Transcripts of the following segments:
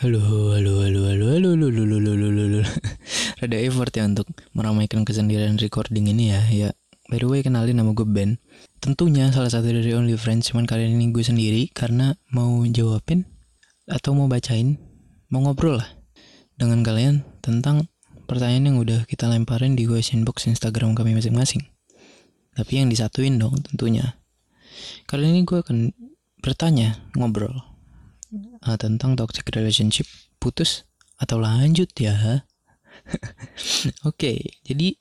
Halo, halo, halo, halo, halo, halo, halo, halo, halo, halo. Rada effort ya untuk meramaikan kesendirian recording ini ya. Ya, by the way kenalin nama gue Ben. Tentunya salah satu dari Only Friends, cuman kali ini gue sendiri karena mau jawabin atau mau bacain, mau ngobrol lah dengan kalian tentang pertanyaan yang udah kita lemparin di question box Instagram kami masing-masing. Tapi yang disatuin dong tentunya. Kali ini gue akan bertanya, ngobrol uh, tentang toxic relationship putus atau lanjut ya? Oke jadi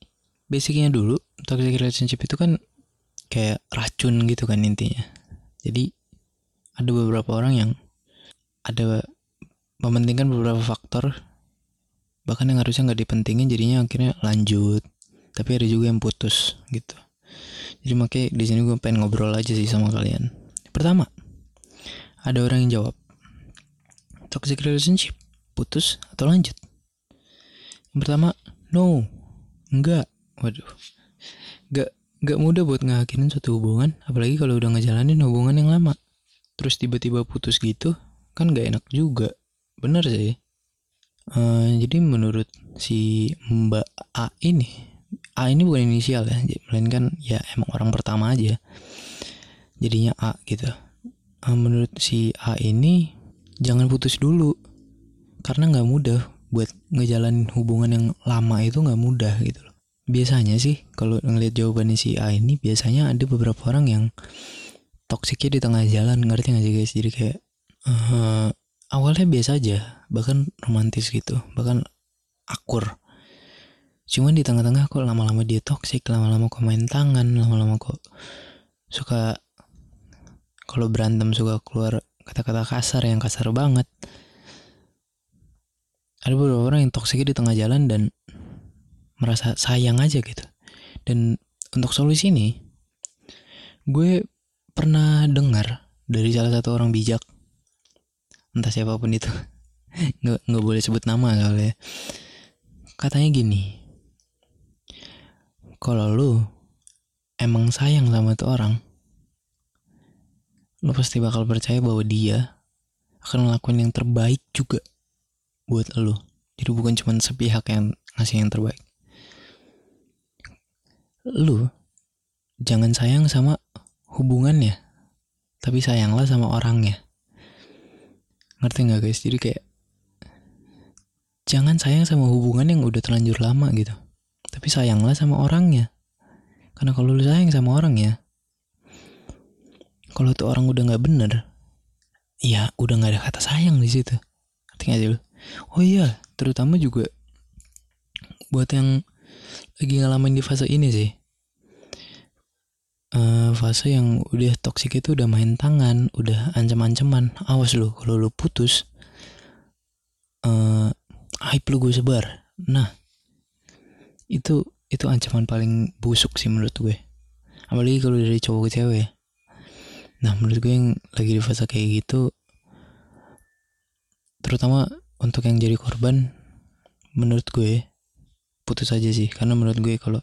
basicnya dulu toxic relationship itu kan kayak racun gitu kan intinya. Jadi ada beberapa orang yang ada mementingkan beberapa faktor bahkan yang harusnya nggak dipentingin jadinya akhirnya lanjut. Tapi ada juga yang putus gitu. Jadi makanya di sini gue pengen ngobrol aja sih sama kalian. Pertama ada orang yang jawab toxic relationship? Putus atau lanjut? Yang pertama no. Enggak waduh. Enggak enggak mudah buat ngakinin suatu hubungan apalagi kalau udah ngejalanin hubungan yang lama. Terus tiba-tiba putus gitu kan gak enak juga. Bener sih. Uh, jadi menurut si Mbak A ini A ini bukan inisial ya melainkan ya emang orang pertama aja. Jadinya A gitu. Uh, menurut si A ini jangan putus dulu. Karena nggak mudah buat ngejalanin hubungan yang lama itu nggak mudah gitu loh. Biasanya sih kalau ngeliat jawabannya si A ini biasanya ada beberapa orang yang toksiknya di tengah jalan ngerti nggak sih guys? Jadi kayak uh, awalnya biasa aja bahkan romantis gitu bahkan akur. Cuman di tengah-tengah kok lama-lama dia toksik lama-lama kok main tangan lama-lama kok suka kalau berantem suka keluar kata-kata kasar yang kasar banget. Ada beberapa orang yang toksiknya di tengah jalan dan merasa sayang aja gitu. Dan untuk solusi ini gue pernah dengar dari salah satu orang bijak. Entah siapa pun itu. Nggak nggak boleh sebut nama soalnya. Katanya gini kalau lu emang sayang sama tuh orang lo pasti bakal percaya bahwa dia akan ngelakuin yang terbaik juga buat lo. Jadi bukan cuma sepihak yang ngasih yang terbaik. Lu jangan sayang sama hubungannya, tapi sayanglah sama orangnya. Ngerti nggak guys? Jadi kayak jangan sayang sama hubungan yang udah terlanjur lama gitu. Tapi sayanglah sama orangnya. Karena kalau lu sayang sama orangnya, kalau tuh orang udah nggak bener ya udah nggak ada kata sayang di situ. Ngerti gak sih oh iya terutama juga buat yang lagi ngalamin di fase ini sih. Uh, fase yang udah toksik itu udah main tangan udah ancam-ancaman. Awas lo kalau lo putus uh, hype lu gue sebar. Nah itu itu ancaman paling busuk sih menurut gue. Apalagi kalau dari cowok ke cewek Nah menurut gue yang lagi di fase kayak gitu Terutama untuk yang jadi korban Menurut gue putus aja sih. Karena menurut gue kalau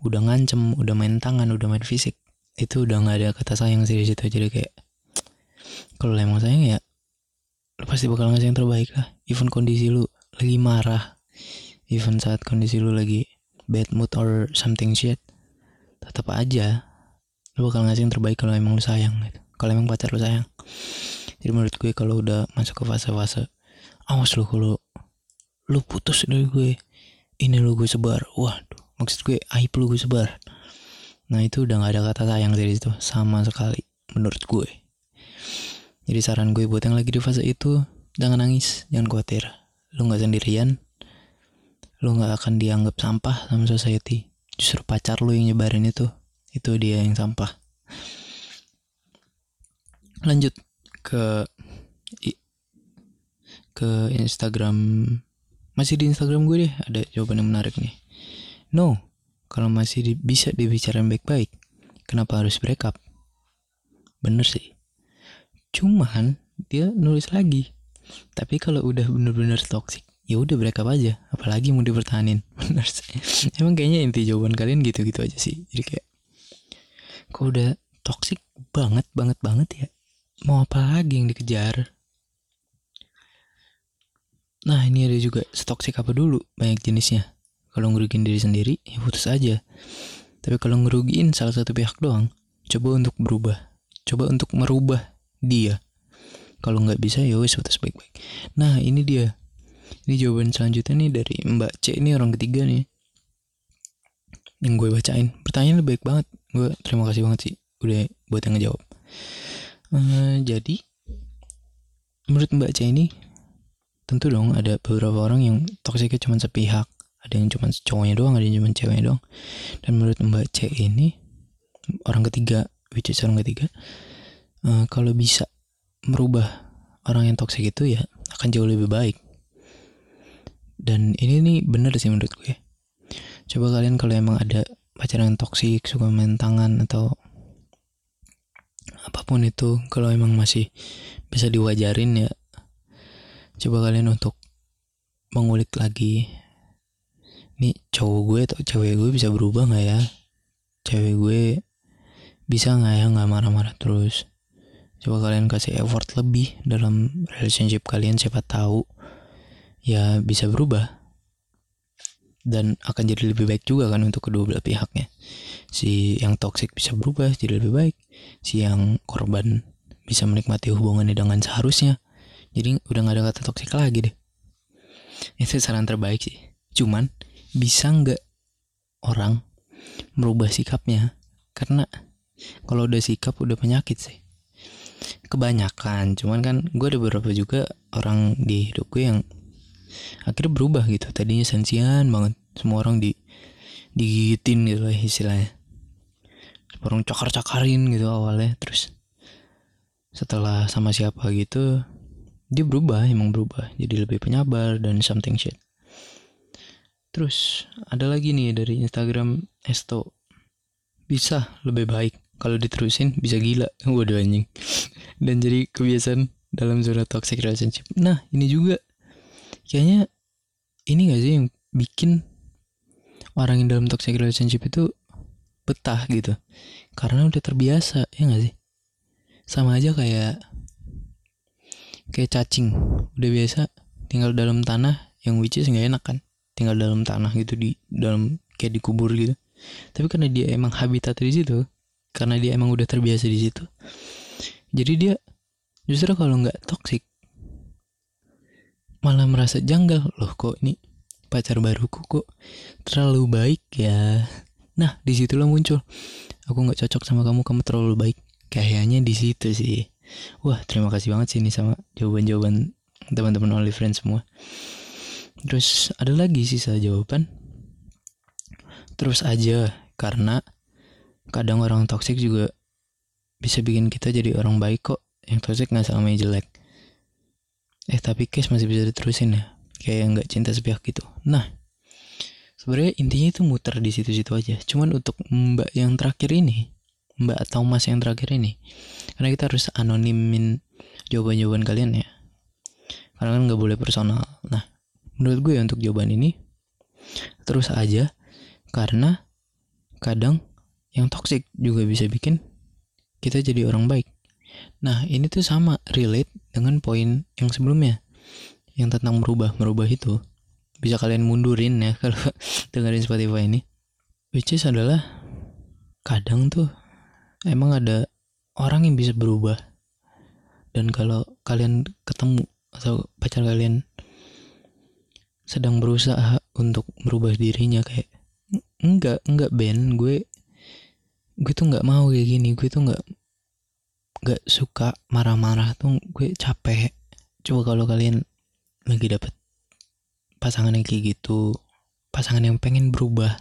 udah ngancem, udah main tangan, udah main fisik Itu udah gak ada kata sayang sih di situ. Jadi kayak kalau emang sayang ya Lu pasti bakal ngasih yang terbaik lah. Even kondisi lu lagi marah Even saat kondisi lu lagi bad mood or something shit Tetap aja lu bakal ngasih yang terbaik kalau emang lu sayang gitu. Kalau emang pacar lu sayang. Jadi menurut gue kalau udah masuk ke fase-fase awas lu kalau lu putus dari gue ini lu gue sebar. Waduh maksud gue aib lu gue sebar. Nah itu udah gak ada kata sayang dari itu sama sekali menurut gue. Jadi saran gue buat yang lagi di fase itu jangan nangis jangan khawatir. Lu nggak sendirian lu nggak akan dianggap sampah sama society. Justru pacar lu yang nyebarin itu itu dia yang sampah. Lanjut ke ke Instagram. Masih di Instagram gue deh ada jawaban yang menarik nih. No kalau masih di, bisa dibicarain baik-baik kenapa harus break up bener sih. Cuman dia nulis lagi. Tapi kalau udah bener-bener toxic ya udah break up aja apalagi mau dipertahanin. Bener sih. Emang kayaknya inti jawaban kalian gitu-gitu aja sih. Jadi kayak kok udah toxic banget banget banget ya. Mau apa lagi yang dikejar? Nah ini ada juga toxic apa dulu? Banyak jenisnya. Kalau ngerugiin diri sendiri ya putus aja. Tapi kalau ngerugiin salah satu pihak doang coba untuk berubah. Coba untuk merubah dia. Kalau nggak bisa ya wes putus baik-baik. Nah ini dia. Ini jawaban selanjutnya nih dari Mbak C. Ini orang ketiga nih. Yang gue bacain. Pertanyaan baik banget gue terima kasih banget sih udah buat yang ngejawab. Uh, jadi menurut Mbak C ini tentu dong ada beberapa orang yang toksiknya cuma sepihak. Ada yang cuma cowoknya doang ada yang cuma ceweknya doang. Dan menurut Mbak C ini orang ketiga which is orang ketiga uh, kalau bisa merubah orang yang toksik itu ya akan jauh lebih baik. Dan ini nih bener sih menurut gue. Coba kalian kalau emang ada pacar yang toksik suka main tangan atau apa pun itu kalau emang masih bisa diwajarin ya coba kalian untuk mengulik lagi. Nih cowok gue atau cewek gue bisa berubah nggak ya? Cewek gue bisa nggak ya nggak marah-marah terus? Coba kalian kasih effort lebih dalam relationship kalian siapa tahu ya bisa berubah dan akan jadi lebih baik juga kan untuk kedua belah pihaknya. Si yang toxic bisa berubah jadi lebih baik. Si yang korban bisa menikmati hubungannya dengan seharusnya. Jadi udah gak ada kata toxic lagi deh. Itu saran terbaik sih. Cuman bisa nggak orang merubah sikapnya? Karena kalau udah sikap udah penyakit sih. Kebanyakan. Cuman kan gue ada beberapa juga orang di hidup gue yang akhirnya berubah gitu. Tadinya sensian banget. Semua orang di digigitin gitu lah istilahnya. Orang cakar-cakarin gitu awalnya. Terus setelah sama siapa gitu dia berubah emang berubah. Jadi lebih penyabar dan something shit. Terus ada lagi nih dari Instagram Esto. Bisa lebih baik. Kalau diterusin bisa gila. Waduh anjing. Dan jadi kebiasaan dalam zona toxic relationship. Nah ini juga kayaknya ini gak sih yang bikin orang yang dalam toxic relationship itu betah gitu. Karena udah terbiasa ya gak sih? Sama aja kayak kayak cacing. Udah biasa tinggal dalam tanah yang which is nggak enak kan? Tinggal dalam tanah gitu di dalam kayak dikubur gitu. Tapi karena dia emang habitat di situ karena dia emang udah terbiasa di situ jadi dia justru kalau nggak toxic malah merasa janggal. Loh kok ini pacar baruku kok terlalu baik ya? Nah di situlah muncul. Aku nggak cocok sama kamu kamu terlalu baik. Kayaknya di situ sih. Wah terima kasih banget sih ini sama jawaban-jawaban teman-teman only friends semua. Terus ada lagi sisa jawaban. Terus aja karena kadang orang toksik juga bisa bikin kita jadi orang baik kok. Yang toksik nggak sama yang jelek eh tapi case masih bisa diterusin ya. Kayak nggak cinta sepihak gitu. Nah sebenarnya intinya itu muter di situ-situ aja. Cuman untuk mbak yang terakhir ini mbak atau mas yang terakhir ini karena kita harus anonimin jawaban-jawaban kalian ya. Karena kan nggak boleh personal. Nah menurut gue untuk jawaban ini terus aja karena kadang yang toxic juga bisa bikin kita jadi orang baik. Nah ini tuh sama relate dengan poin yang sebelumnya yang tentang merubah merubah itu. Bisa kalian mundurin ya kalau dengerin Spotify ini. Which is adalah kadang tuh emang ada orang yang bisa berubah. Dan kalau kalian ketemu atau pacar kalian sedang berusaha untuk merubah dirinya kayak enggak enggak Ben. Gue gue tuh nggak mau kayak gini. Gue tuh nggak gak suka marah-marah tuh gue capek. Coba kalau kalian lagi dapet pasangan yang kayak gitu pasangan yang pengen berubah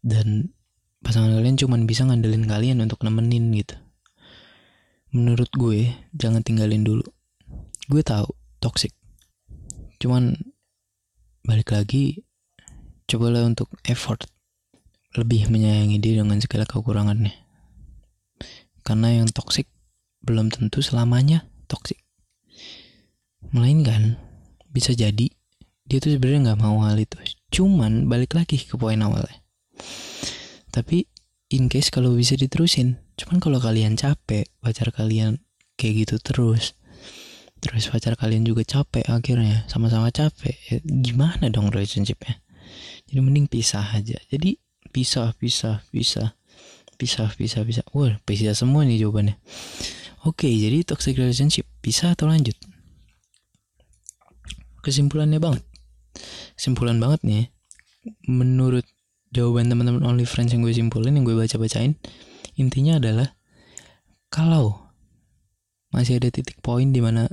dan pasangan kalian cuman bisa ngandelin kalian untuk nemenin gitu. Menurut gue jangan tinggalin dulu. Gue tahu toxic. Cuman balik lagi cobalah untuk effort. Lebih menyayangi dia dengan segala kekurangannya karena yang toksik belum tentu selamanya toksik. Melainkan bisa jadi dia tuh sebenarnya nggak mau hal itu. Cuman balik lagi ke poin awalnya. Tapi in case kalau bisa diterusin, cuman kalau kalian capek pacar kalian kayak gitu terus, terus pacar kalian juga capek akhirnya sama-sama capek ya, gimana dong relationshipnya jadi mending pisah aja jadi pisah pisah pisah pisah pisah pisah wah pisah semua nih jawabannya. Oke jadi toxic relationship pisah atau lanjut? Kesimpulannya banget. Kesimpulan banget nih menurut jawaban teman-teman only friends yang gue simpulin yang gue baca-bacain intinya adalah kalau masih ada titik poin di mana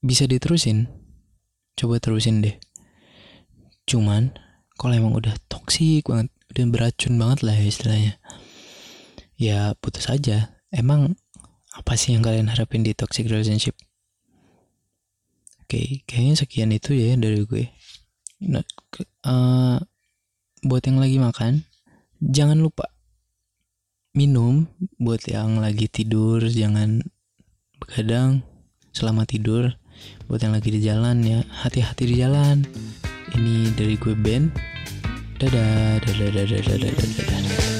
bisa diterusin coba terusin deh. Cuman kalau emang udah toksik banget udah beracun banget lah ya istilahnya. Ya putus aja. Emang apa sih yang kalian harapin di toxic relationship? Oke kayaknya sekian itu ya dari gue. Nah, uh, buat yang lagi makan jangan lupa minum. Buat yang lagi tidur jangan begadang. Selama tidur. Buat yang lagi di jalan ya hati-hati di jalan. Ini dari gue Ben dadah dadah dadah dadah dadah, dadah.